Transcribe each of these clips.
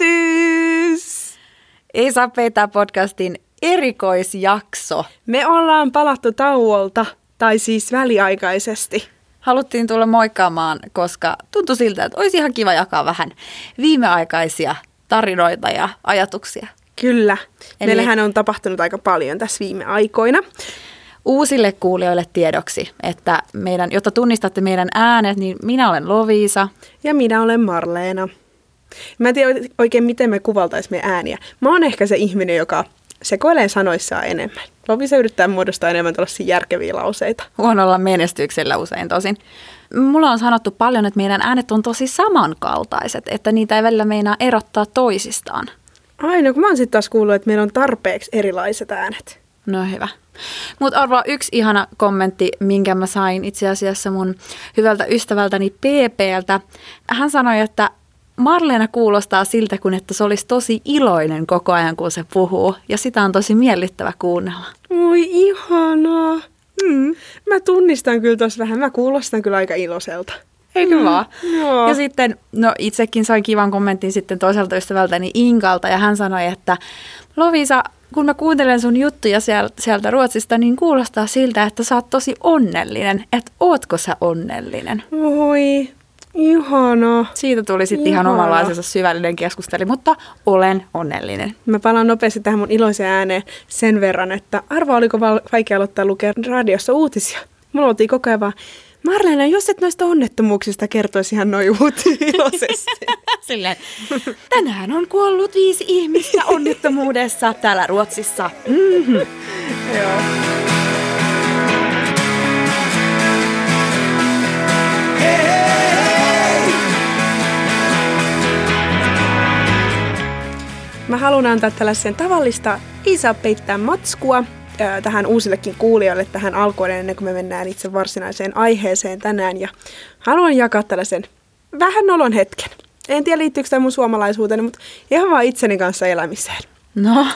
Yllätys! Ei saa peittää podcastin erikoisjakso. Me ollaan palattu tauolta, tai siis väliaikaisesti. Haluttiin tulla moikkaamaan, koska tuntui siltä, että olisi ihan kiva jakaa vähän viimeaikaisia tarinoita ja ajatuksia. Kyllä. Eli... Meillähän on tapahtunut aika paljon tässä viime aikoina. Uusille kuulijoille tiedoksi, että meidän, jotta tunnistatte meidän äänet, niin minä olen Loviisa. Ja minä olen Marleena. Mä en tiedä oikein, miten me kuvaltaisiin meidän ääniä. Mä oon ehkä se ihminen, joka sekoilee sanoissaan enemmän. Lovisa yrittää muodostaa enemmän tällaisia järkeviä lauseita. Huonolla menestyksellä usein tosin. Mulla on sanottu paljon, että meidän äänet on tosi samankaltaiset, että niitä ei välillä meinaa erottaa toisistaan. Ai no kun mä oon sitten taas kuullut, että meillä on tarpeeksi erilaiset äänet. No hyvä. Mutta arvaa yksi ihana kommentti, minkä mä sain itse asiassa mun hyvältä ystävältäni PPltä. Hän sanoi, että Marleena kuulostaa siltä, kun että se olisi tosi iloinen koko ajan, kun se puhuu. Ja sitä on tosi miellyttävä kuunnella. Oi ihanaa. Mm. Mä tunnistan kyllä tuossa vähän. Mä kuulostan kyllä aika iloiselta. Eikö mm. vaan? Joo. Ja sitten, no itsekin sain kivan kommentin sitten toiselta ystävältäni Inkalta, ja hän sanoi, että Lovisa, kun mä kuuntelen sun juttuja sieltä, sieltä Ruotsista, niin kuulostaa siltä, että sä oot tosi onnellinen. Että ootko sä onnellinen? Voi, Ihana. Siitä tuli sitten ihan omanlaisensa syvällinen keskustelu, mutta olen onnellinen. Mä palaan nopeasti tähän mun iloiseen ääneen sen verran, että arva oliko vaikea aloittaa lukea radiossa uutisia. Mulla oltiin koko ajan vaan, Marlene, jos et noista onnettomuuksista kertoisi ihan noin iloisesti. Silleen, tänään on kuollut viisi ihmistä onnettomuudessa täällä Ruotsissa. Mm-hmm. Joo. Mä haluan antaa tällaisen tavallista ei saa peittää matskua tähän uusillekin kuulijoille tähän alkuun ennen kuin me mennään itse varsinaiseen aiheeseen tänään. Ja haluan jakaa tällaisen vähän nolon hetken. En tiedä liittyykö tämä mun suomalaisuuteen, mutta ihan vaan itseni kanssa elämiseen. No.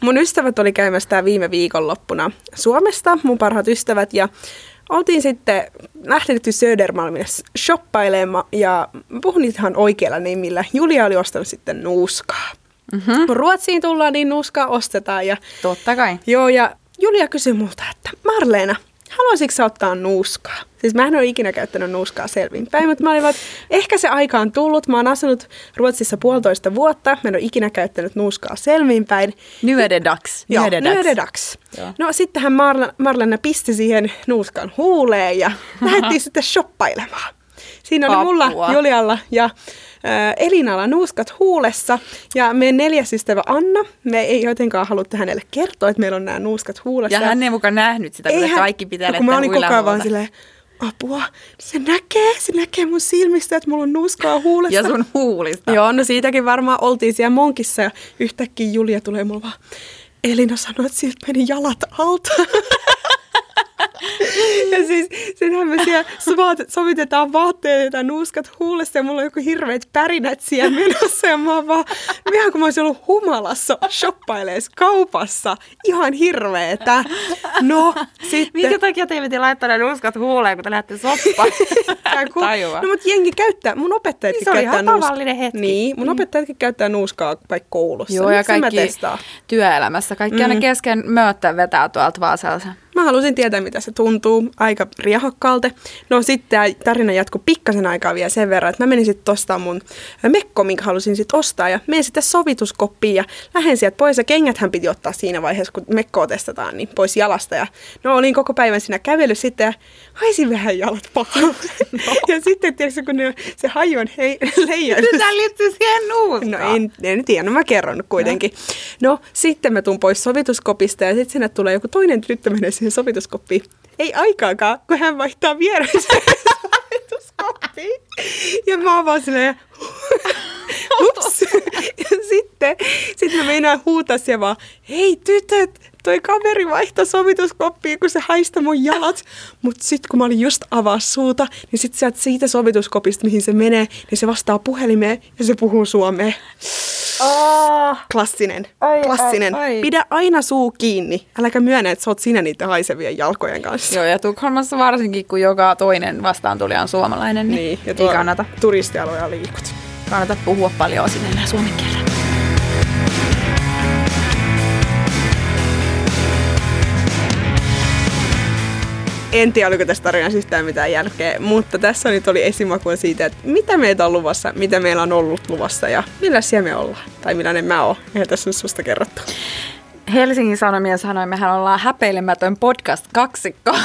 Mun ystävät oli käymässä tää viime viikonloppuna Suomesta, mun parhaat ystävät, ja oltiin sitten lähdetty Södermalmille shoppailemaan, ja puhun ihan oikealla nimillä. Julia oli ostanut sitten nuuskaa. Mm-hmm. Kun Ruotsiin tullaan, niin nuuskaa ostetaan. Ja, Totta kai. Joo, ja Julia kysyi multa, että Marleena, haluaisitko sä ottaa nuuskaa? Siis mä en ole ikinä käyttänyt nuuskaa selvinpäin, mutta mä olin vaan, ehkä se aika on tullut. Mä oon asunut Ruotsissa puolitoista vuotta. Mä en ole ikinä käyttänyt nuuskaa selvinpäin. Nyede dags. Joo, nyede dags. No sittenhän Marla, Marlena pisti siihen nuuskan huuleen ja lähdettiin sitten shoppailemaan. Siinä oli Apua. mulla, Julialla ja Elinalla nuuskat huulessa ja meidän neljäs ystävä Anna, me ei jotenkaan haluttu hänelle kertoa, että meillä on nämä nuuskat huulessa. Ja hän ei mukaan nähnyt sitä, kun kaikki pitää no, kun mä olin koko ajan vaan silleen, apua, se näkee, se näkee mun silmistä, että mulla on nuuskaa huulessa. Ja sun huulista. Joo, no siitäkin varmaan oltiin siellä monkissa ja yhtäkkiä Julia tulee mulla vaan, Elina sanoi, että siltä meni jalat alta. ja siis sittenhän me siellä sovitetaan vaatteet ja nuuskat huulessa ja mulla on joku hirveät pärinät siellä menossa ja mä oon vaan, ihan kun mä olisin ollut humalassa shoppailees kaupassa. Ihan hirveetä. No, sitten... Minkä takia te piti laittaa ne nuuskat huuleen, kun te lähdette soppaan? kun... No mutta jengi käyttää, mun opettajatkin niin, käyttää nuuskaa. tavallinen hetki. Niin, mun mm. opettajatkin käyttää nuuskaa vaikka koulussa. Joo, ja kaikki työelämässä. Kaikki mm. aina kesken myötä vetää tuolta vaan sellaisen Mä halusin tietää, mitä se tuntuu. Aika riehakkaalta. No sitten tämä tarina jatkuu pikkasen aikaa vielä sen verran, että mä menin sitten ostaa mun mekko, minkä halusin sitten ostaa. Ja menin sitten sovituskoppiin ja lähden sieltä pois. Ja kengäthän piti ottaa siinä vaiheessa, kun mekkoa testataan, niin pois jalasta. Ja no olin koko päivän siinä kävely sitten ja haisin vähän jalat pahalle. No. ja sitten tiedätkö, kun ne, se haju on hei, leijailu. Tämä liittyy siihen nuuskaan. No en, en tiedä, no mä kerron kuitenkin. No, no sitten mä tuun pois sovituskopista ja sitten sinne tulee joku toinen tyttö menee siihen sovituskoppiin. Ei aikaakaan, kun hän vaihtaa vieressä sovituskoppiin. Ja mä oon vaan silleen, ups. Ja sitten, sitten mä meinaan huutaa siellä vaan, hei tytöt, toi kaveri vaihtoi sovituskoppiin, kun se haista mun jalat. Mutta sitten kun mä olin just avaa suuta, niin sitten sieltä siitä sovituskopista, mihin se menee, niin se vastaa puhelimeen ja se puhuu suomeen. Oh. Klassinen. Ai, Klassinen. Ai, ai. Pidä aina suu kiinni. Äläkä myönnä, että sä oot sinä niiden haisevien jalkojen kanssa. Joo, ja Tukholmassa varsinkin, kun joka toinen vastaan tuli on suomalainen, niin, niin ja ei kannata. Turistialoja liikut. kannata puhua paljon sinne enää suomen kieltä. En tiedä, oliko tässä tarinassa yhtään mitään jälkeä, mutta tässä nyt oli esimakua siitä, että mitä meitä on luvassa, mitä meillä on ollut luvassa ja millä siellä me ollaan. Tai millainen mä oon. Eihän tässä nyt susta kerrottu. Helsingin Sanomien sanoi, mehän ollaan häpeilemätön podcast kaksikko.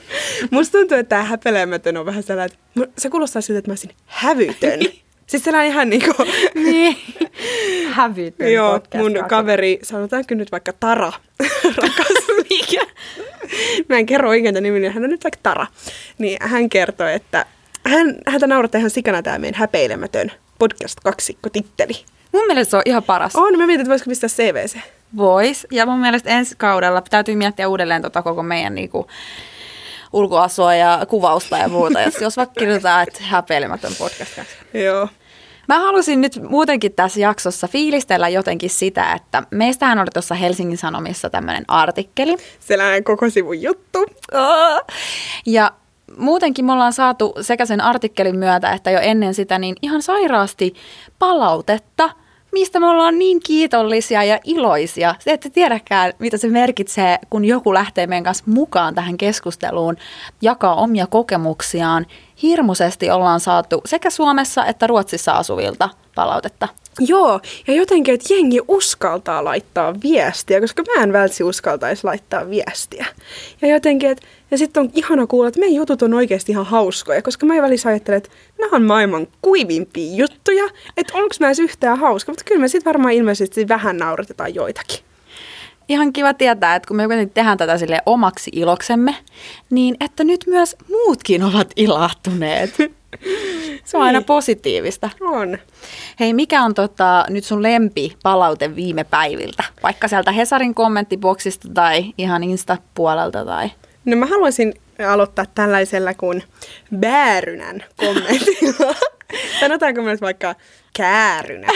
Musta tuntuu, että tämä häpeilemätön on vähän sellainen, että se kuulostaa siltä, että mä olisin hävytön. Siis sellainen ihan niinku... niin. Hävytön Joo, podcast mun kaksikko. kaveri, sanotaanko nyt vaikka Tara, rakas Mikä? mä en kerro oikein nimi, niin hän on nyt vaikka Tara. Niin hän kertoi, että hän, häntä naurattaa ihan sikana tämä meidän häpeilemätön podcast kaksikko titteli. Mun mielestä se on ihan paras. On, mä mietin, että voisiko pistää CVC. Vois. Ja mun mielestä ensi kaudella täytyy miettiä uudelleen tota koko meidän niinku, ulkoasua ja kuvausta ja muuta. Jos, jos vaikka kirjoitetaan, että häpeilemätön podcast. Joo. Mä halusin nyt muutenkin tässä jaksossa fiilistellä jotenkin sitä, että meistähän oli tuossa Helsingin Sanomissa tämmöinen artikkeli. Sellainen koko sivun juttu. Ja muutenkin me ollaan saatu sekä sen artikkelin myötä että jo ennen sitä niin ihan sairaasti palautetta, mistä me ollaan niin kiitollisia ja iloisia. Se ette tiedäkään, mitä se merkitsee, kun joku lähtee meidän kanssa mukaan tähän keskusteluun, jakaa omia kokemuksiaan. Hirmuisesti ollaan saatu sekä Suomessa että Ruotsissa asuvilta palautetta. Joo, ja jotenkin, että jengi uskaltaa laittaa viestiä, koska mä en vältsi uskaltaisi laittaa viestiä. Ja jotenkin, että ja sitten on ihana kuulla, että meidän jutut on oikeasti ihan hauskoja, koska mä välissä ajattelen, että nämä on maailman kuivimpia juttuja, että onko mä edes yhtään hauska, mutta kyllä me sitten varmaan ilmeisesti vähän nauretetaan joitakin. Ihan kiva tietää, että kun me kuitenkin tehdään tätä sille omaksi iloksemme, niin että nyt myös muutkin ovat ilahtuneet. Se on aina Niin. positiivista. On. Hei, mikä on tota, nyt sun lempi palaute viime päiviltä? Vaikka sieltä Hesarin kommenttiboksista tai ihan Insta-puolelta tai... No mä haluaisin aloittaa tällaisella kuin Bäärynän kommentilla. Sanotaanko myös vaikka käärynä.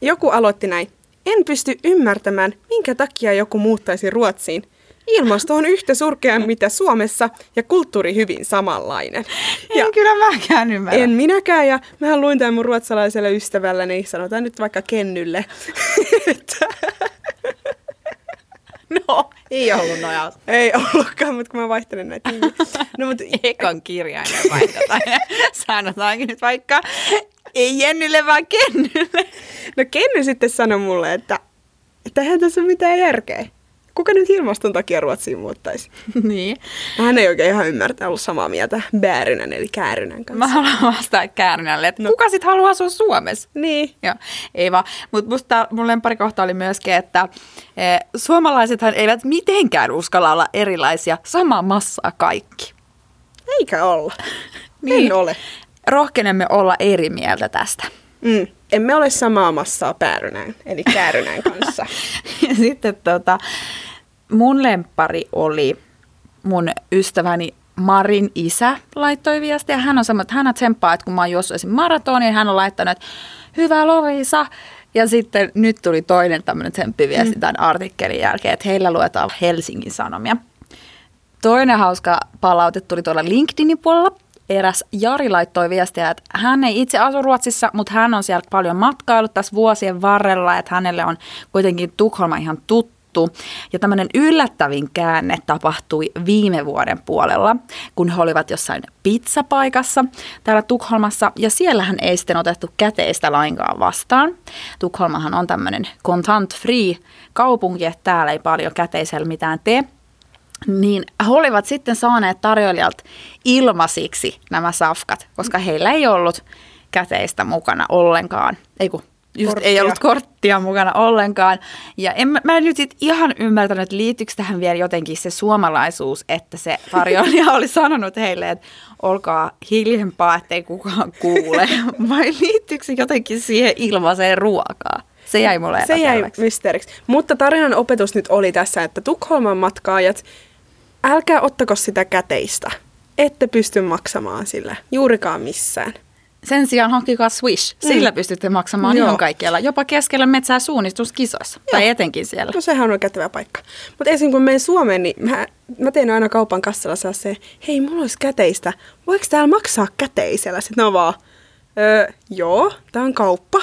Joku aloitti näin. En pysty ymmärtämään, minkä takia joku muuttaisi Ruotsiin. Ilmasto on yhtä surkea mitä Suomessa ja kulttuuri hyvin samanlainen. Ja En kyllä mäkään ymmärrä. en minäkään, ja mä luin tämän mun ruotsalaiselle ystävälleni, sanotaan nyt vaikka Kennylle, No, ei ollut nojaus. ei ollutkaan, mutta kun mä vaihtelen näitä nimiä. No, mutta Ekan kirjainen vaihdetaan. Sanotaankin nyt vaikka ei Jennylle, vaan Kennylle. No Kenny sitten sanoi mulle, että, että eihän tässä ole mitään järkeä. Kuka nyt ilmaston takia Ruotsiin muuttaisi? niin. Hän ei oikein ihan ymmärtää ollut samaa mieltä Bäärynän eli Käärynän kanssa. Mä haluan vastata Käärnälle, että no. kuka sit haluaa asua Suomessa? Niin. Joo, ei vaan. Mutta musta mun lempparikohta oli myöskin, että e, suomalaisethan eivät mitenkään uskalla olla erilaisia, samaa massaa kaikki. Eikä olla. Niin. En ole. Rohkenemme olla eri mieltä tästä. Mm. Emme ole samaa massaa Päärynän eli Käärynän kanssa. Ja sitten tota, mun lemppari oli mun ystäväni Marin isä laittoi viestiä. Hän on semmoinen, että hän tsemppaa, että kun mä oon juossut esim. maratonin, niin hän on laittanut, että hyvä Lovisa. Ja sitten nyt tuli toinen tämmöinen tsemppiviesti tämän artikkelin jälkeen, että heillä luetaan Helsingin Sanomia. Toinen hauska palaute tuli tuolla LinkedInin puolella. Eräs Jari laittoi viestiä, että hän ei itse asu Ruotsissa, mutta hän on siellä paljon matkailut tässä vuosien varrella, että hänelle on kuitenkin Tukholma ihan tuttu. Ja tämmöinen yllättävin käänne tapahtui viime vuoden puolella, kun he olivat jossain pizzapaikassa täällä Tukholmassa, ja siellähän ei sitten otettu käteistä lainkaan vastaan. Tukholmahan on tämmöinen content free kaupunki, että täällä ei paljon käteisellä mitään tee niin he olivat sitten saaneet tarjoilijalta ilmasiksi nämä safkat, koska heillä ei ollut käteistä mukana ollenkaan. Ei kun, just Korttia. ei ollut korttia mukana ollenkaan. Ja en, mä- en nyt sit ihan ymmärtänyt, että liittyykö tähän vielä jotenkin se suomalaisuus, että se tarjoilija oli sanonut heille, että olkaa hiljempaa, ettei kukaan kuule. Vai liittyykö se jotenkin siihen ilmaiseen ruokaan? Se jäi mulle Se jäi mysteeriksi. Mutta tarinan opetus nyt oli tässä, että Tukholman matkaajat, älkää ottako sitä käteistä. Ette pysty maksamaan sillä juurikaan missään. Sen sijaan hankkikaa Swish. Sillä mm. pystytte maksamaan Joo. ihan kaikkialla. Jopa keskellä metsää suunnistuskisoissa. Tai etenkin siellä. No sehän on kätevä paikka. Mutta esimerkiksi kun menen Suomeen, niin mä, mä teen aina kaupan kassalla saa se, hei mulla olisi käteistä, voiko täällä maksaa käteisellä? Sitten ne on vaan, Öö, joo, tää on kauppa.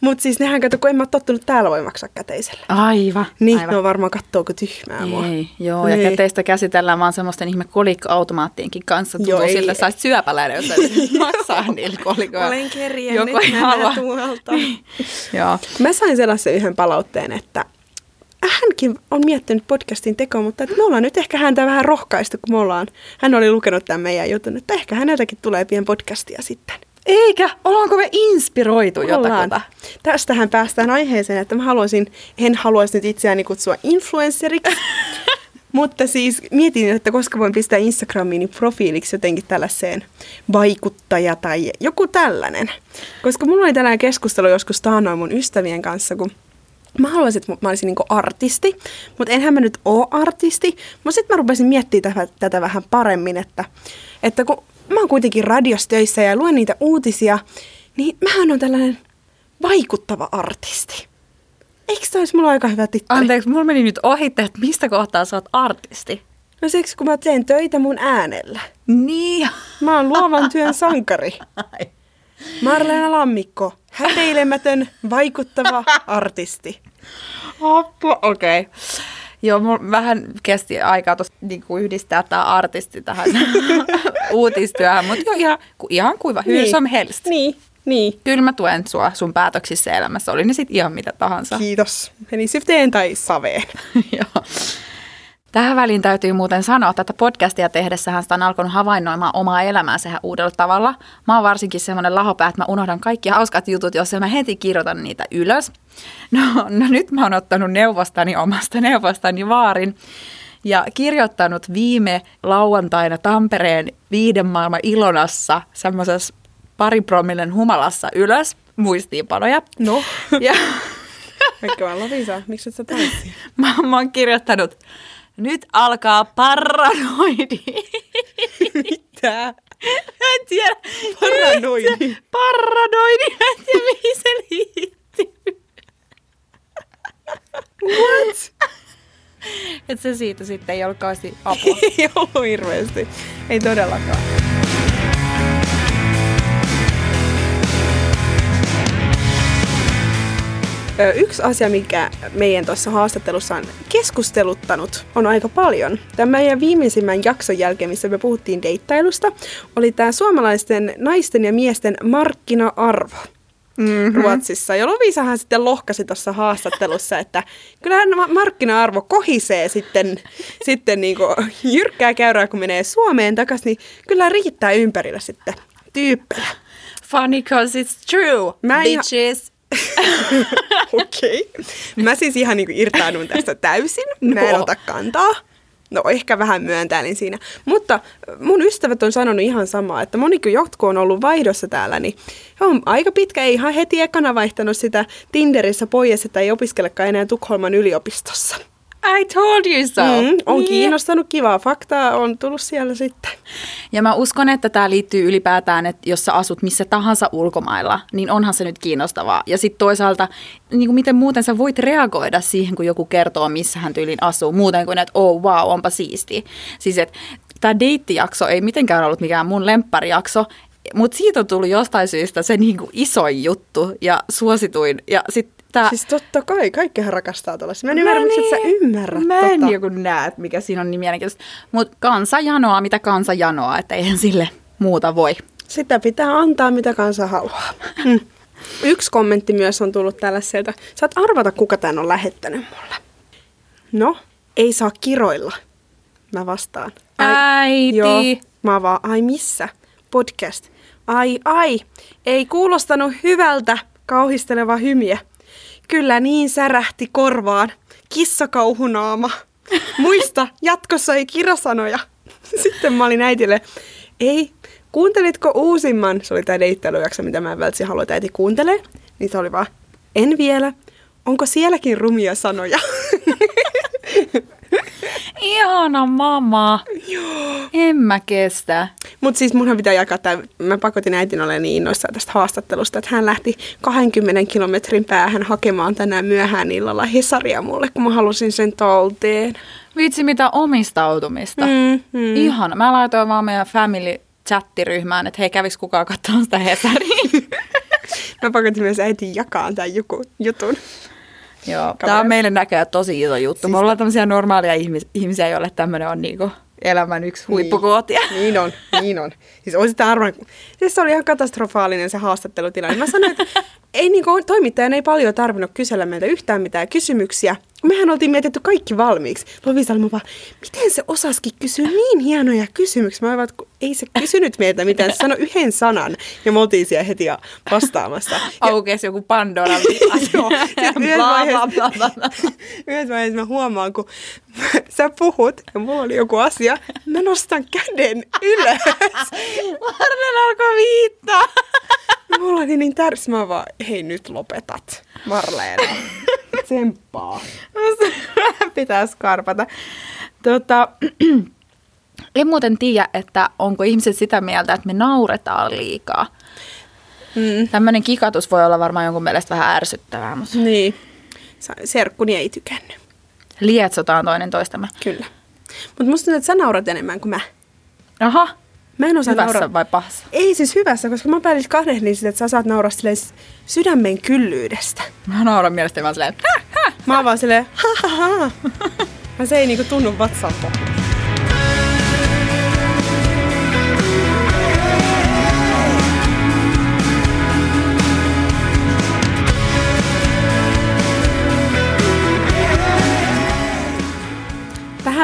Mut siis nehän kato, kun en mä oo tottunut täällä voi maksaa käteisellä. Aivan. Niin, aivan. ne on varmaan kattooko tyhmää mua. Ei, joo, ja Niin. käteistä käsitellään vaan semmoisten ihme kolikkoautomaattienkin kanssa. Joo, Tuntuu ei- siltä, että saisit syöpäläinen, jos maksaa niillä kolikoilla. Olen kerjännyt Joku ei halua. tuolta. Joo. Mä sain sellaisen yhden palautteen, että hänkin on miettinyt podcastin tekoa, mutta että me ollaan nyt ehkä häntä vähän rohkaistu, kun me ollaan, hän oli lukenut tämän meidän jutun, että ehkä häneltäkin tulee pian podcastia sitten. Eikä, ollaanko me inspiroitu Ollaan. jotakuta? Tästähän päästään aiheeseen, että mä haluaisin, en haluaisi nyt itseäni kutsua influenceriksi, mutta siis mietin, että koska voin pistää Instagramiin profiiliksi jotenkin tällaiseen vaikuttaja tai joku tällainen. Koska mulla oli tällainen keskustelu joskus taannoin mun ystävien kanssa, kun mä haluaisin, että mä olisin niinku artisti, mutta enhän mä nyt oo artisti. Mutta sitten mä rupesin miettimään tätä, tätä vähän paremmin, että, että kun mä oon kuitenkin radiossa töissä ja luen niitä uutisia, niin mähän on tällainen vaikuttava artisti. Eikö se olisi mulla aika hyvä titteli? Anteeksi, mulla meni nyt ohitte, että mistä kohtaa sä oot artisti. No siksi, kun mä teen töitä mun äänellä. Niin. Mä oon luovan työn sankari. Marlena Lammikko, häpeilemätön, vaikuttava artisti. Apua, okei. Okay. Joo, mulla vähän kesti aikaa tuosta niinku yhdistää tämä artisti tähän uutistyöhön, mutta joo, ihan, ku- ihan kuiva. Hyvin Niin. helst. Niin, niin. Kyllä mä tuen sua sun päätöksissä elämässä, oli ne sitten ihan mitä tahansa. Kiitos. Meni syfteen tai saveen. Joo. Tähän väliin täytyy muuten sanoa, että podcastia tehdessähän sitä on alkanut havainnoimaan omaa elämäänsä ihan uudella tavalla. Mä oon varsinkin semmoinen lahopää, että mä unohdan kaikki hauskat jutut, jos mä heti kirjoitan niitä ylös. No, no nyt mä oon ottanut neuvostani omasta neuvostani vaarin ja kirjoittanut viime lauantaina Tampereen viiden maailman Ilonassa semmoisessa paripromillen humalassa ylös muistiinpanoja. No. Ja Vaikka vaan Lovisa, miksi et sä? Mä, mä oon kirjoittanut, nyt alkaa paranoidi. Mitä? Mä en tiedä. Paranoidi? Paranoidi, mä en tiedä mihin se liittyy. What? Et se siitä sitten ei ollut kauheasti apua. Ei ollut hirveästi. Ei todellakaan. Yksi asia, mikä meidän tuossa haastattelussa on keskusteluttanut, on aika paljon. Tämän meidän viimeisimmän jakson jälkeen, missä me puhuttiin deittailusta, oli tämä suomalaisten naisten ja miesten markkina-arvo. Mm-hmm. Ruotsissa. Ja Lovisahan sitten lohkasi tuossa haastattelussa, että kyllähän ma- markkina-arvo kohisee sitten, sitten niin jyrkkää käyrää, kun menee Suomeen takaisin, niin kyllä riittää ympärillä sitten tyyppejä. Funny cause it's true, Mä en ihan- bitches. Okei. Okay. Mä siis ihan niin irtaannun tästä täysin. Mä en No. ota kantaa. No ehkä vähän myöntäilin siinä. Mutta mun ystävät on sanonut ihan samaa, että moni kun jotkut on ollut vaihdossa täällä, niin he on aika pitkä, ei ihan heti ekana vaihtanut sitä Tinderissä pois, että ei opiskelekaan enää Tukholman yliopistossa. I told you so. Mm, on Niin. kiinnostanut, kivaa faktaa on tullut siellä sitten. Ja mä uskon, että tämä liittyy ylipäätään, että jos sä asut missä tahansa ulkomailla, niin onhan se nyt kiinnostavaa. Ja sitten toisaalta, niin kuin miten muuten sä voit reagoida siihen, kun joku kertoo, missä hän tyylin asuu, muuten kuin, että oh wow, onpa siisti. Siis että tämä deittijakso ei mitenkään ollut mikään mun lempparijakso, mutta siitä on tullut jostain syystä se niin kuin isoin juttu ja suosituin. Ja sitten tämä... Siis totta kai, kaikkihan rakastaa tuollaista. Mä en ymmärrä, miksi sä ymmärrät Mä en tota. joku näe, että mikä siinä on niin mielenkiintoista. Mutta kansa janoaa, mitä kansa janoaa, että eihän sille muuta voi. Sitä pitää antaa, mitä kansa haluaa. Mm. Yksi kommentti myös on tullut tällaiselta. Saat arvata, kuka tän on lähettänyt mulle. No, ei saa kiroilla. Mä vastaan. Äiti. Joo, mä vaan, ai missä? Podcast. Ai, ai, ei kuulostanut hyvältä kauhisteleva hymiä. Kyllä niin särähti korvaan. Kissakauhunaama. Muista, jatkossa ei kirosanoja. Sitten mä olin äitille, ei, kuuntelitko uusimman? Se oli tää deittailujakso, mitä mä en välttämättä halua, että äiti kuuntelee. Niin se oli vaan, en vielä. Onko sielläkin rumia sanoja? Ihana mama. En mä kestä. Mutta siis munhan pitää jakaa tämä, mä pakotin äitin olemaan niin innoissaan tästä haastattelusta, että hän lähti 20 kilometrin päähän hakemaan tänään myöhään illalla Hesaria mulle, kun mä halusin sen talteen. Vitsi mitä omistautumista. Mm, mm. Ihana. Mä laitoin vaan meidän family chattiryhmään, että hei, kävis kukaan katsomaan sitä Hesariin. Mä pakotin myös äitin jakaa tämän jutun. Joo, tämä on meille näköjään tosi iso juttu. Siis Me ollaan tämmöisiä normaalia ihmis- ihmisiä, joille tämmöinen on niinku elämän yksi huippukootia. Niin, niin on, niin on. Siis olisit arvannut, siis se oli ihan katastrofaalinen se haastattelutilanne. Mä sanoin, että ei niinku, toimittajan ei paljon tarvinnut kysellä meiltä yhtään mitään kysymyksiä. Mehän oltiin mietitty kaikki valmiiksi. Lovi Salmo vaan, miten se osaskin kysyä niin hienoja kysymyksiä? Mä olin, että ei se kysynyt meiltä mitään, se sanoi yhden sanan ja me oltiin siellä heti ja vastaamassa. Ja, Aukesi joku Pandora Joo, yhdessä vaiheessa, yhdessä vaiheessa mä huomaan, kun sä puhut ja mulla oli joku asia, mä nostan käden ylös. Marlen alkoi viittaa. Mulla oli niin tärs, mä vaan, hei nyt lopetat, Marleena. Tsemppaa. Pitää skarpata. Tota, en muuten tiedä, että onko ihmiset sitä mieltä, että me nauretaan liikaa. Mm. Tämmöinen kikatus voi olla varmaan jonkun mielestä vähän ärsyttävää, mutta Niin. Serkkuni ei tykännyt. lietsotaan toinen toistamme. Kyllä. Mutta musta tuntuu, että sä naurat enemmän kuin mä. Aha, Mä en osaa hyvässä nauraa. vai pahassa? Ei siis hyvässä, koska mä päätin kahdehdin sitä, että sä saat nauraa silleen sydämen kyllyydestä. Mä nauran mielestäni vaan silleen, "Häh, häh." Mä oon vaan silleen, ha ha ha. Mä se ei niinku tunnu vatsalta.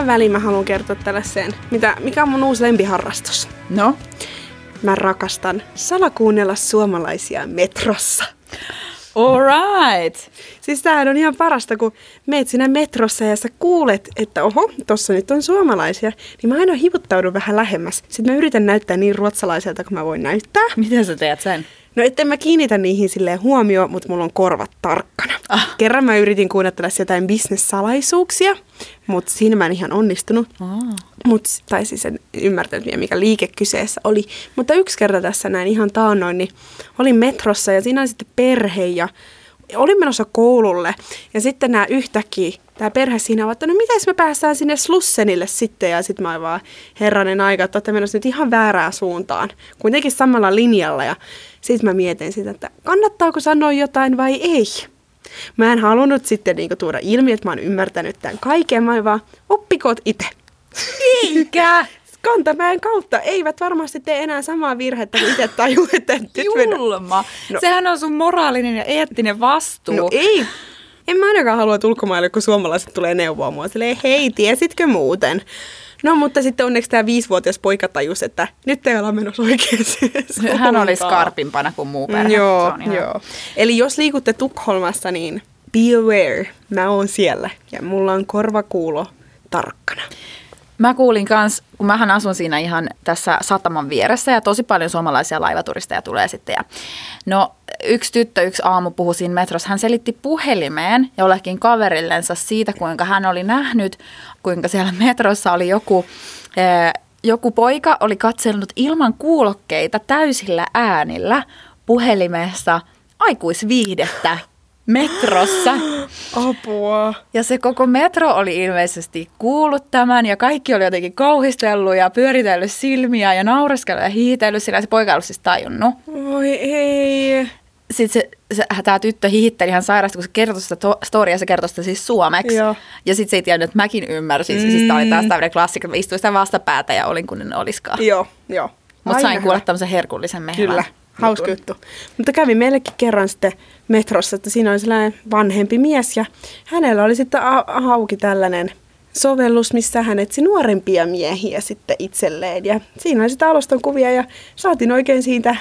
Tähän väliin mä haluan kertoa tällaiseen, mitä, mikä on mun uusi lempiharrastus. No, Mä rakastan salakuunnella suomalaisia metrossa. alright. Siis tämähän on ihan parasta, kun meet siinä metrossa ja sä kuulet, että oho, tossa nyt on suomalaisia, niin mä aina hivuttaudun vähän lähemmäs. Sitten mä yritän näyttää niin ruotsalaiselta kuin mä voin näyttää. Miten sä teet sen? No etten mä kiinnitä niihin silleen huomioon, mutta mulla on korvat tarkkana. Ah. Kerran mä yritin kuunnella jotain bisnessalaisuuksia, mutta siinä mä en ihan onnistunut. Oh. Mut, tai siis en ymmärtänyt vielä, mikä liike kyseessä oli. Mutta yksi kerta tässä näin ihan taannoin, niin olin metrossa ja siinä oli sitten perhe ja olin menossa koululle. Ja sitten nämä yhtäkkiä, tämä perhe siinä on, että no mitäs me päästään sinne Slussenille sitten. Ja sitten mä olin vaan, herranen aika, että olette menossa nyt ihan väärään suuntaan. Kuitenkin samalla linjalla. Ja sitten mä mietin sitä, että kannattaako sanoa jotain vai ei. Mä en halunnut sitten niinku tuoda ilmi, että mä oon ymmärtänyt tämän kaiken. Mä vaan, oppikoot itse. Eikä! Kantamäen kautta eivät varmasti tee enää samaa virhettä, kun itse tajuu, että nyt. Julma. No. Sehän on sun moraalinen ja eettinen vastuu. No ei. En mä ainakaan halua, että ulkomaille, kun suomalaiset tulee neuvoa mua. Silleen, hei, tiesitkö muuten? No, mutta sitten onneksi tämä viisivuotias poika tajus, että nyt ei olla menossa oikein Hän oli skarpimpana kuin muu perhe. Joo, joo. Eli jos liikutte Tukholmassa, niin be aware. Mä oon siellä ja mulla on korvakuulo tarkkana. Mä kuulin kans, kun mähän asun siinä ihan tässä sataman vieressä ja tosi paljon suomalaisia laivaturisteja tulee sitten. Ja no yksi tyttö yksi aamu puhui siinä metrossa, hän selitti puhelimeen jollekin kaverillensa siitä, kuinka hän oli nähnyt, kuinka siellä metrossa oli joku, eh, joku poika oli katsellut ilman kuulokkeita täysillä äänillä puhelimessa aikuisviihdettä metrossa. Apua. Ja se koko metro oli ilmeisesti kuullut tämän ja kaikki oli jotenkin kauhistellut ja pyöritellyt silmiä ja naureskellut ja hiihitellyt, sillä se poika ollut siis tajunnut. Voi ei. Sitten se, se, tämä tyttö hiihitteli ihan sairasta, kun se kertoi sitä to- storia, se kertoi sitä siis suomeksi. Joo. Ja sitten se ei tiennyt, että mäkin ymmärsin. Mm. Siis tämä oli taas tämmöinen klassikko, mä istuin sitä vastapäätä ja olin kun en olisikaan. Joo, joo. Mutta sain kuulla tämmöisen herkullisen mehän. Kyllä, hauska juttu. Mutta kävi meillekin kerran sitten metrossa, että siinä oli sellainen vanhempi mies ja hänellä oli sitten a- auki tällainen sovellus, missä hän etsi nuorempia miehiä sitten itselleen. Ja siinä oli sitten alustan kuvia ja saatiin oikein siitä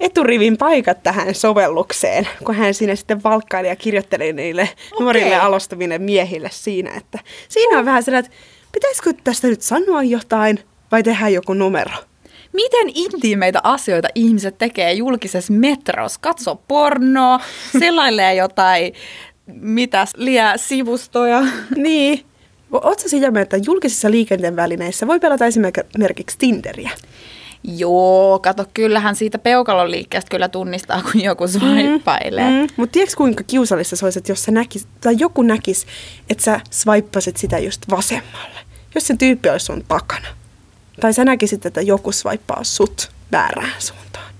eturivin paikat tähän sovellukseen, kun hän siinä sitten valkkaili ja kirjoitteli niille Okei. nuorille alustaville miehille siinä, että siinä on vähän sellainen, että pitäisikö tästä nyt sanoa jotain vai tehdä joku numero. Miten intiimeitä asioita ihmiset tekee julkisessa metrossa? Katso pornoa, selailee jotain, mitäs, liää sivustoja. Niin. Oletko sitä mieltä, että julkisissa liikenteen välineissä voi pelata esimerkiksi Tinderiä? Joo, kato, kyllähän siitä peukalon liikkeestä kyllä tunnistaa, kun joku swipailee. Mm. Mm. Mutta tiedätkö kuinka kiusallista se olisi, että jos sä näkis, tai joku näkis, että sä swipeasit sitä just vasemmalle, jos se tyyppi olisi sun takana? Tai sä näkisit, että joku swipaa sut väärään suuntaan.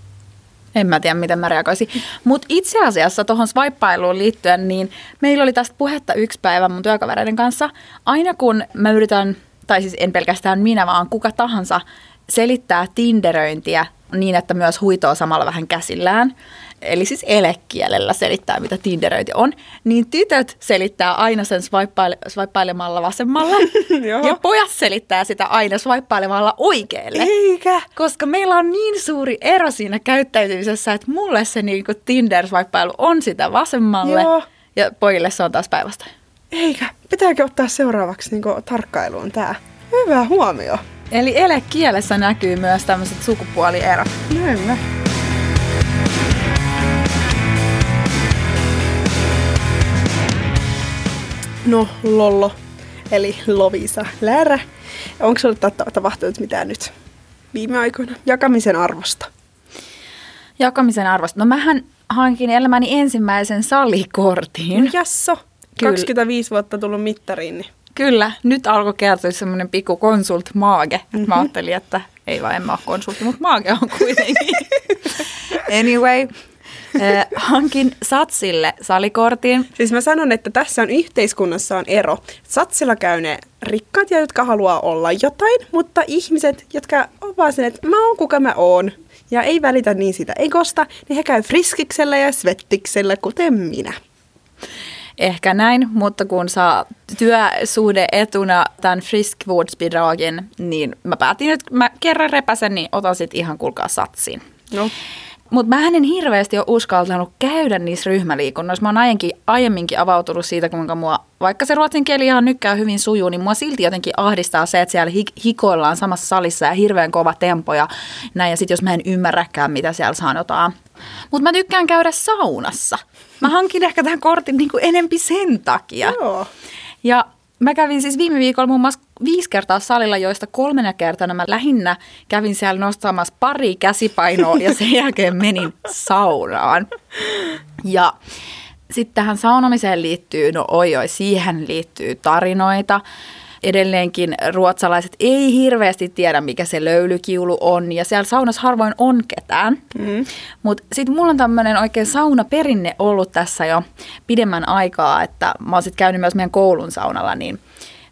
En mä tiedä, miten mä reagoisin. Mutta itse asiassa tuohon swipeiluun liittyen, niin meillä oli tästä puhetta yksi päivä mun työkavereiden kanssa. Aina kun mä yritän, tai siis en pelkästään minä, vaan kuka tahansa, selittää tinderöintiä niin, että myös huitoo samalla vähän käsillään, eli siis elekielellä selittää, mitä tinderöinti on, niin tytöt selittää aina sen swipeile- swipeilemalla vasemmalla, Joo. ja pojat selittää sitä aina swipeilemalla oikealle. Eikä. Koska meillä on niin suuri ero siinä käyttäytymisessä, että mulle se niinku tinder swipeilu on sitä vasemmalle, Joo. ja pojille se on taas päinvastoin. Eikä. Pitääkö ottaa seuraavaksi niin tarkkailuun tää? Hyvä huomio. Eli elekielessä näkyy myös tämmöiset sukupuolierot. Näin No, Lollo, eli Lovisa Läärä. Onko sinulle ta- tapahtunut mitään nyt viime aikoina jakamisen arvosta? Jakamisen arvosta. No mähän hankin elämäni ensimmäisen salikortin. No jasso. Kyllä. 25 vuotta tullut mittariin, niin Kyllä, nyt alkoi kertoa semmoinen pikku konsult maage. Mm-hmm. Mä ajattelin, että ei vaan en mä ole konsultti, mutta maage on kuitenkin. anyway, eh, hankin Satsille salikortin. Siis mä sanon, että tässä on yhteiskunnassa on ero. Satsilla käy ne rikkaat, ja jotka haluaa olla jotain, mutta ihmiset, jotka on vaan sen, että mä oon kuka mä oon, ja ei välitä niin sitä egosta, niin he käy friskiksellä ja svettiksellä, kuten minä. Ehkä näin, mutta kun saa työsuhde etuna tämän friskvårdsbidragin, niin mä päätin, että mä kerran repäsen, niin otan sit ihan kulkaa satsin. No, Mutta mä en hirveästi ole uskaltanut käydä niissä ryhmäliikunnoissa. Mä oon aiemminkin, aiemminkin avautunut siitä, kuinka mua, vaikka se ruotsin kieli ihan nykkää hyvin sujuu, niin mua silti jotenkin ahdistaa se, että siellä hik- hikoillaan samassa salissa ja hirveän kova tempo ja näin. Ja sitten jos mä en ymmärräkään, mitä siellä sanotaan. Mutta mä tykkään käydä saunassa. Mä hankin ehkä tähän kortin niin kuin enempi sen takia. joo. Ja mä kävin siis viime viikolla muun muassa viisi kertaa salilla, joista kolmena kertana mä lähinnä kävin siellä nostamassa pari käsipainoa ja sen jälkeen menin saunaan. Ja sitten tähän saunomiseen liittyy, no oi oi, siihen liittyy tarinoita. Edelleenkin ruotsalaiset ei hirveästi tiedä, mikä se löylykiulu on, ja siellä saunassa harvoin on ketään. Mm. Mutta sitten mulla on tämmöinen oikein saunaperinne ollut tässä jo pidemmän aikaa, että mä oon sitten käynyt myös meidän koulun saunalla, niin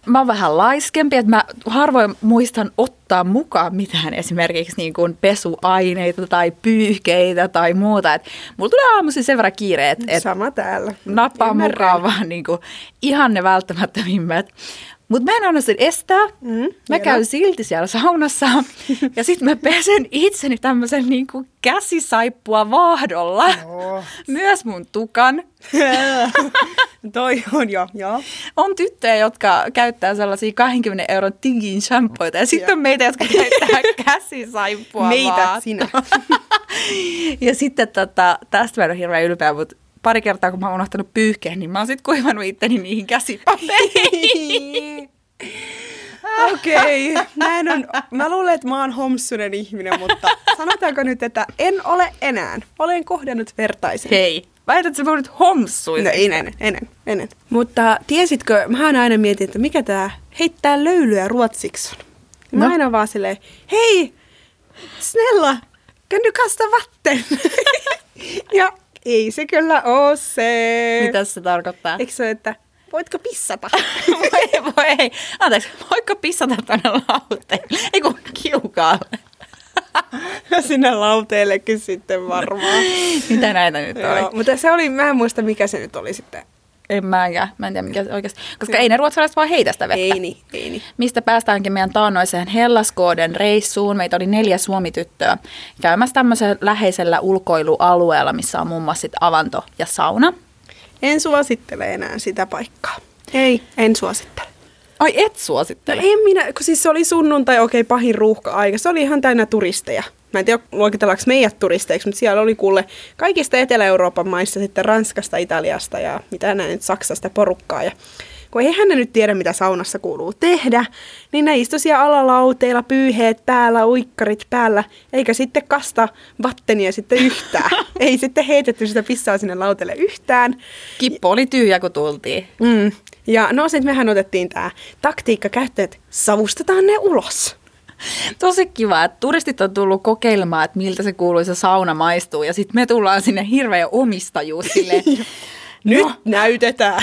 mä oon vähän laiskempi, että mä harvoin muistan ottaa mukaan mitään esimerkiksi niin kuin pesuaineita tai pyyhkeitä tai muuta. Et mulla tulee aamuisin sen verran kiire, että et Sama täällä. nappaa Ymmärrän. mukaan vaan niin kuin ihan ne välttämättömimmät. Mutta mä en anna sen estää. Mm, mä hienoa. käyn silti siellä saunassa ja sitten mä pesen itseni tämmöisen niin kuin käsisaippua vaahdolla. Joo. Myös mun tukan. Toi on jo, joo. On tyttöjä, jotka käyttää sellaisia 20 euron tingin shampoita ja sitten on meitä, jotka käyttää käsisaippua Meitä, vaahtoa. sinä. ja sitten tota, tästä mä en ole hirveän ylpeä, mutta pari kertaa kun mä oon unohtanut pyyhkeen, niin mä oon sitten kuivannut itteni niihin käsipapereihin. Okei, okay. mä, en on, mä luulen, että mä oon homsunen ihminen, mutta sanotaanko nyt, että en ole enää. Olen kohdannut vertaisen. Hei, väität sä nyt homsuin? No ei ennen, ennen, ennen. Mutta tiesitkö, mä aina mietin, että mikä tää heittää löylyä ruotsiksi on. Mä No. aina vaan silleen, hei, snälla, kan du kasta vatten? ja ei se kyllä oo se. Mitä se tarkoittaa? Eikö se että voitko pissata? voi, voi, ei. Anteeksi, voitko pissata tänne lauteelle? Ei kun kiukaalle. Ja sinne lauteellekin sitten varmaan. Mitä näitä nyt Joo, oli? mutta se oli, mä en muista mikä se nyt oli sitten. En mäkään. Mä en tiedä mikä se oikeasti. Koska ei ne ruotsalaiset vaan heitä sitä vettä. Ei niin, ei niin. Mistä päästäänkin meidän taannoiseen Hellaskooden reissuun. Meitä oli neljä suomityttöä käymässä tämmöisellä läheisellä ulkoilualueella, missä on muun muassa sit avanto ja sauna. En suosittele enää sitä paikkaa. Ei, en suosittele. Ai et No suosittele. en minä, kun siis se oli sunnuntai, okei, pahin ruuhka-aika. Se oli ihan täynnä turisteja. Mä en tiedä, luokitellaanko meidät turisteiksi, mutta siellä oli kuule kaikista Etelä-Euroopan maista, sitten Ranskasta, Italiasta ja mitä näin nyt, Saksasta porukkaa. Ja kun eihän ne nyt tiedä, mitä saunassa kuuluu tehdä, niin ne istui siellä alalauteilla, pyyheet päällä, uikkarit päällä, eikä sitten kasta vattenia sitten yhtään. Ei sitten heitetty sitä pissaa sinne lauteelle yhtään. Kippo oli tyhjä, kun tultiin. Mm. Ja no sitten mehän otettiin tämä taktiikka käyttöön, että savustetaan ne ulos. Tosi kiva, että turistit on tullut kokeilemaan, että miltä se kuuluisa sauna maistuu. Ja sitten me tullaan sinne hirveä omistajuus silleen, Nyt No. näytetään.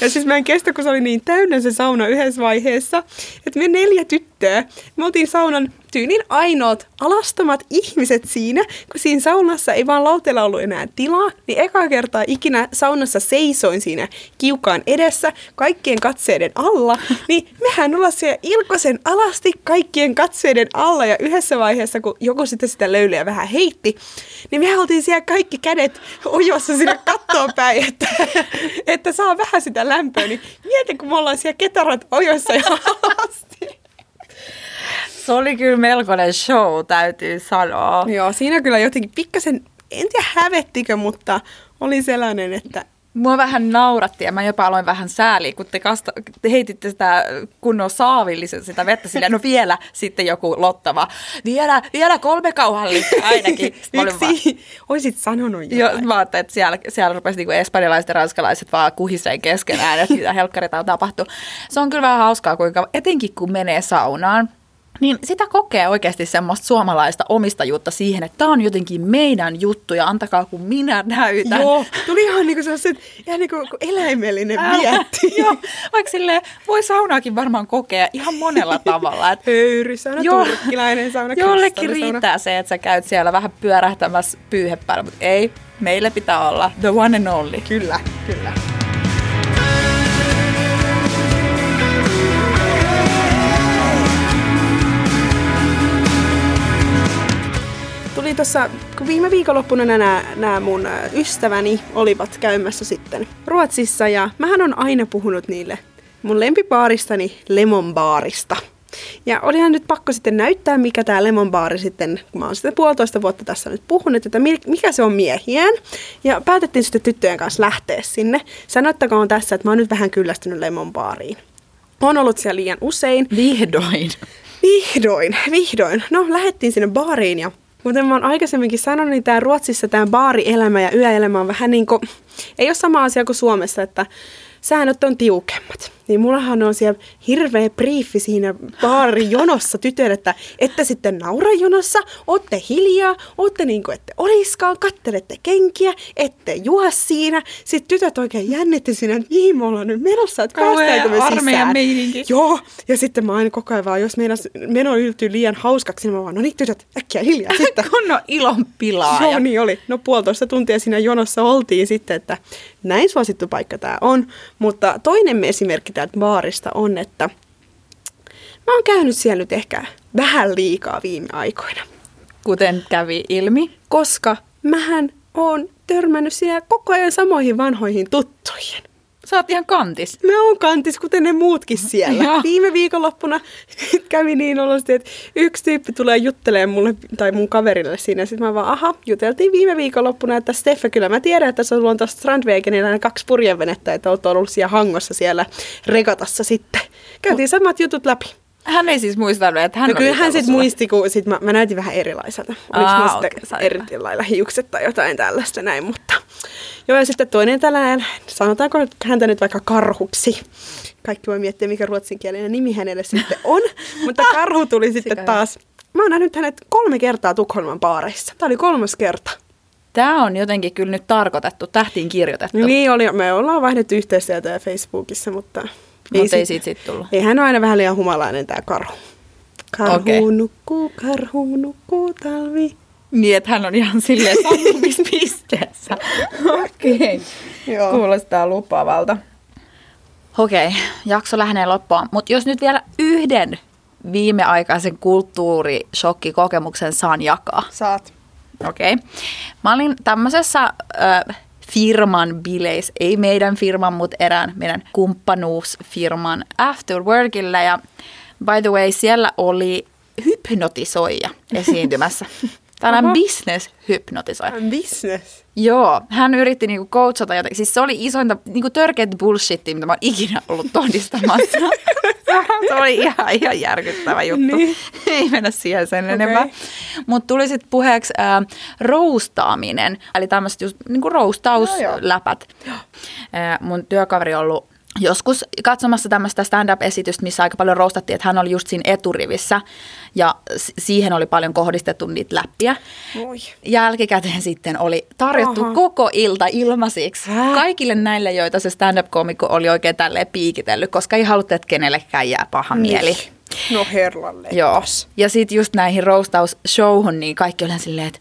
Ja siis mä en kestä, kun se oli niin täynnä se sauna yhdessä vaiheessa, että me neljä tyttöä, me oltiin saunan tyylin ainoat alastomat ihmiset siinä, kun siinä saunassa ei vaan lauteella ollut enää tilaa, niin eka kertaa ikinä saunassa seisoin siinä kiukaan edessä kaikkien katseiden alla, niin mehän ollaan siellä Ilkosen alasti kaikkien katseiden alla ja yhdessä vaiheessa, kun joku sitten sitä löylyä vähän heitti, niin me oltiin siellä kaikki kädet ujossa sinne kattoon päin, että, että saa vähän sitä lämpöä, niin mieti kun me ollaan siellä ketarat ojossa ja alasti. Se oli kyllä melkoinen show, täytyy sanoa. Joo, siinä kyllä jotenkin pikkasen, en tiedä hävettikö, mutta oli sellainen, että Mua vähän nauratti ja mä jopa aloin vähän sääliä, kun te, kasta, te heititte sitä kunnon saavillisen sitä vettä sillä, no vielä sitten joku lottava, vielä, vielä kolme kauhallista ainakin. Miksi olisit sanonut jotain? Joo, mä ajattelin, että siellä, siellä rupesi niinku espanjalaiset ja ranskalaiset vaan kuhiseen keskenään, että mitä helkkarita on tapahtunut. Se on kyllä vähän hauskaa, kuinka etenkin kun menee saunaan, niin sitä kokee oikeasti semmoista suomalaista omistajuutta siihen, että tämä on jotenkin meidän juttu ja antakaa kun minä näytän. Joo, tuli ihan niinku sellaiset, ihan niinku kuin eläimellinen vietti. Joo, vaikka silleen voi saunaakin varmaan kokea ihan monella tavalla. Että Höyrysauna, Joo. turkkilainen sauna, Jollekin riittää se, että sä käyt siellä vähän pyörähtämässä pyyhe päällä, mutta ei, meille pitää olla the one and only. Kyllä, kyllä. Tuli tuossa, kun viime viikonloppuna nämä, nämä mun ystäväni olivat käymässä sitten Ruotsissa ja mähän on aina puhunut niille mun lempibaaristani Lemon Baarista. Ja olihan nyt pakko sitten näyttää, mikä tämä Lemon Baari sitten, kun mä oon sitten puolitoista vuotta tässä nyt puhunut, että mi- mikä se on miehiään. Ja päätettiin sitten tyttöjen kanssa lähteä sinne. Sanottakoon tässä, että mä oon nyt vähän kyllästynyt Lemon Baariin. Oon ollut siellä liian usein. Vihdoin. Vihdoin, vihdoin. No, lähdettiin sinne baariin ja kuten mä oon aikaisemminkin sanonut, niin tää Ruotsissa tämä baarielämä ja yöelämä on vähän niin kuin, ei ole sama asia kuin Suomessa, että säännöt on tiukemmat. Niin mullahan on siellä hirveä briefi siinä baarijonossa tytöille, että ette sitten naura jonossa, ootte hiljaa, ootte niin kuin ette oliskaan, kattelette kenkiä, ette juo siinä. Sitten tytöt oikein jännitti siinä, että mihin me ollaan nyt menossa, että päästäänkö me sisään. meininki. Joo, ja sitten mä aina koko ajan vaan, jos meinas, meno yltyy liian hauskaksi, niin mä vaan, no niin tytöt, äkkiä hiljaa sitten. Kunnon ilon pilaaja. Joo, niin oli. No puolitoista tuntia siinä jonossa oltiin sitten, että näin suosittu paikka tämä on. Mutta toinen esimerkki täältä baarista on, että mä oon käynyt siellä nyt ehkä vähän liikaa viime aikoina. Kuten kävi ilmi. Koska mähän oon törmännyt siellä koko ajan samoihin vanhoihin tuttuihin. Sä oot ihan kantis. Mä oon kantis, kuten ne muutkin siellä. Joo. Viime viikonloppuna kävi niin olosti, että yksi tyyppi tulee juttelemaan mulle tai mun kaverille siinä. Sitten mä vaan, aha, juteltiin viime viikonloppuna, että Steffe, kyllä mä tiedän, että sulla on tuossa Strandwegenillä kaksi purjevenettä, että oot ollut siellä hangossa siellä regatassa sitten. Käytiin samat jutut läpi. Hän ei siis muistanut, että hän no kyllä hän sitten muisti, kun sit mä, mä näytin vähän erilaiselta. Oliko Aa, mä sitten saipa. eri lailla hiukset tai jotain tällaista näin, mutta... Joo, ja sitten toinen tällainen, sanotaanko häntä nyt vaikka karhuksi. Kaikki voi miettiä, mikä ruotsinkielinen nimi hänelle sitten on. Mutta karhu tuli sitten taas... Mä oon nähnyt hänet kolme kertaa Tukholman baareissa. Tämä oli kolmas kerta. Tämä on jotenkin kyllä nyt tarkoitettu, tähtiin kirjoitettu. Niin oli, me ollaan vaihdettu yhteistyötä Facebookissa, mutta... Mutta ei siitä sit tullut. Ei hän on aina vähän liian humalainen tämä karhu. Karhu Okei. nukkuu, karhu nukkuu talvi. Niin, että hän on ihan silleen sammumispisteessä. Okei. Okay. Joo. Kuulostaa lupaavalta. Okei, okay, jakso lähenee loppuun. Mutta jos nyt vielä yhden viimeaikaisen kulttuurishokkikokemuksen saan jakaa. Saat. Okei. Okay. Mä olin tämmöisessä ö, firman bileissä, ei meidän firman, mutta erään meidän kumppanuusfirman afterworkilla. Ja by the way, siellä oli hypnotisoija esiintymässä. Tällainen Oho. business-hypnotisoija. Business. Joo, hän yritti niinku coachata jotenkin. Siis se oli isointa niinku törkeät bullshittia, mitä mä oon ikinä ollut todistamassa. se oli ihan, ihan järkyttävä juttu. Niin. Ei mennä siihen sen Okei. enempää. Mutta tuli sitten puheeksi ää, roustaaminen, eli tämmöiset just niinku joo. roustausläpät. Ää, mun työkaveri on ollut joskus katsomassa tämmöistä stand-up-esitystä, missä aika paljon roustattiin, että hän oli just siinä eturivissä ja siihen oli paljon kohdistettu niitä läppiä. Oi. Jälkikäteen sitten oli tarjottu Aha. koko ilta ilmaisiksi Hä? kaikille näille, joita se stand-up-komikko oli oikein tälleen piikitellyt, koska ei haluttu, että kenellekään jää paha mieli. No herralle. Joo. Ja sitten just näihin roastausshowhun, niin kaikki oli silleen, että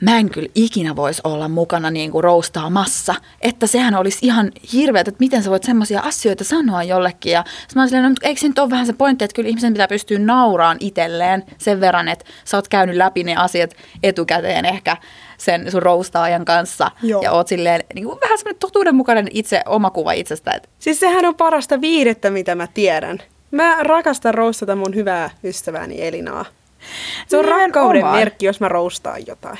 mä en kyllä ikinä voisi olla mukana niin kuin roustaamassa. Että sehän olisi ihan hirveät, että miten sä voit semmoisia asioita sanoa jollekin. Ja mä silleen, no, mutta eikö se nyt ole vähän se pointti, että kyllä ihmisen pitää pystyä nauraan itselleen sen verran, että sä oot käynyt läpi ne asiat etukäteen ehkä sen sun roustaajan kanssa. Joo. Ja oot silleen niin kuin vähän semmoinen totuudenmukainen itse, oma kuva itsestä. Että Siis sehän on parasta viihdettä, mitä mä tiedän. Mä rakastan roustata mun hyvää ystävääni Elinaa. Se on rakkauden merkki, jos mä roustaan jotain.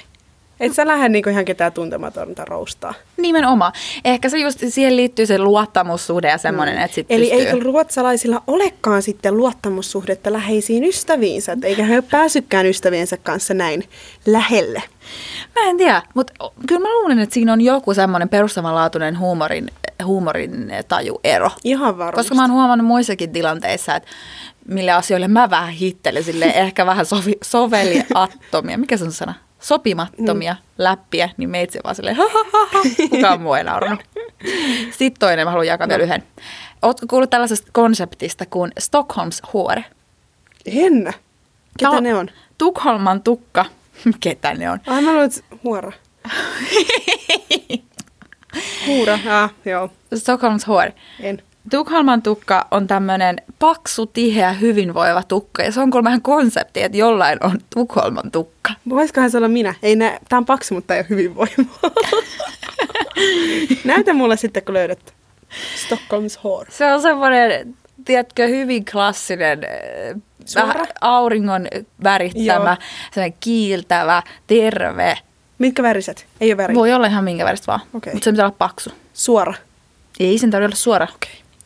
Et sä lähde niinku ihan ketään tuntematonta roustaa. Nimenomaan. Ehkä se just siihen liittyy se luottamussuhde ja semmoinen, että sit Mm. Eli pystyy... eikö ruotsalaisilla olekaan sitten luottamussuhdetta läheisiin ystäviinsä? Et eikä he ole päässytkään ystäviensä kanssa näin lähelle. Mä en tiedä, mutta kyllä mä luulen, että siinä on joku semmoinen perustavanlaatuinen huumorin, huumorin tajuero. Ihan varmasti. Koska mä oon huomannut muissakin tilanteissa, että mille asioille mä vähän hittelen sille ehkä vähän sovi, soveliattomia, mikä se on sana? Sopimattomia mm. läppiä, niin meitsi vaan silleen, ha, ha, ha, ha. kukaan muu ei. Sitten toinen, mä haluan jakaa vielä yhden. Ootko kuullut tällaisesta konseptista kuin Stockholms huore? En. Ketä Tää ne on? Tukholman tukka. Ketä ne on? Ai mä luulen, huora. Huura, ah, joo. Stockholms huore. En. Tukholman tukka on tämmöinen paksu, tiheä, hyvinvoiva tukka. Ja se on kuulemma ihan konsepti, että jollain on Tukholman tukka. Voisikohan se olla minä? Ei nä, tää on paksu, mutta ei ole hyvin voimaa. Näytä mulle sitten, kun löydät Stockholms hår. Se on semmoinen, tiedätkö, hyvin klassinen, äh, Suora? vähän auringon värittämä, semmoinen kiiltävä, terve. Mitkä väriset? Ei ole väri. Voi olla ihan minkä väristä vaan, Okei. mutta se pitää olla paksu. Suora. Ei sen tarvitse olla suora.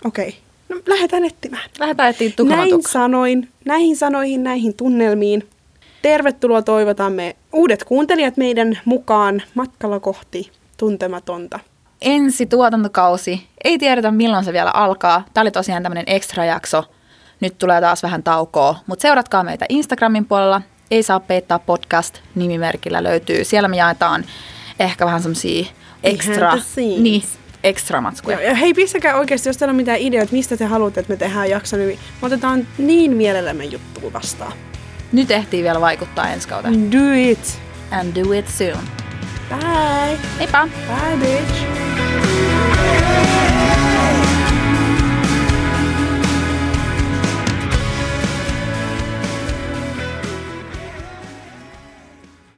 Okei. Okei. No, lähdetään etsimään. Lähdetään Tukholman Näin tukka. sanoin, näihin sanoihin, näihin tunnelmiin. Tervetuloa toivotamme uudet kuuntelijat meidän mukaan matkalla kohti tuntematonta. ensi tuotantokausi. Ei tiedetä milloin se vielä alkaa. Tämä oli tosiaan tämmöinen extra jakso. Nyt tulee taas vähän taukoa, mutta seuratkaa meitä Instagramin puolella. Ei saa peittaa podcast nimimerkillä löytyy. Siellä me jaetaan ehkä vähän the scenes. niin, Joo, ja hei, pistäkää oikeasti, jos teillä on mitään ideoita, mistä te haluatte, että me tehdään jakso, niin me otetaan niin mielellämme juttua vastaan. Nyt ehtii vielä vaikuttaa ensi kauteen. Do it! And do it soon. Bye! Heippa! Bye, bitch!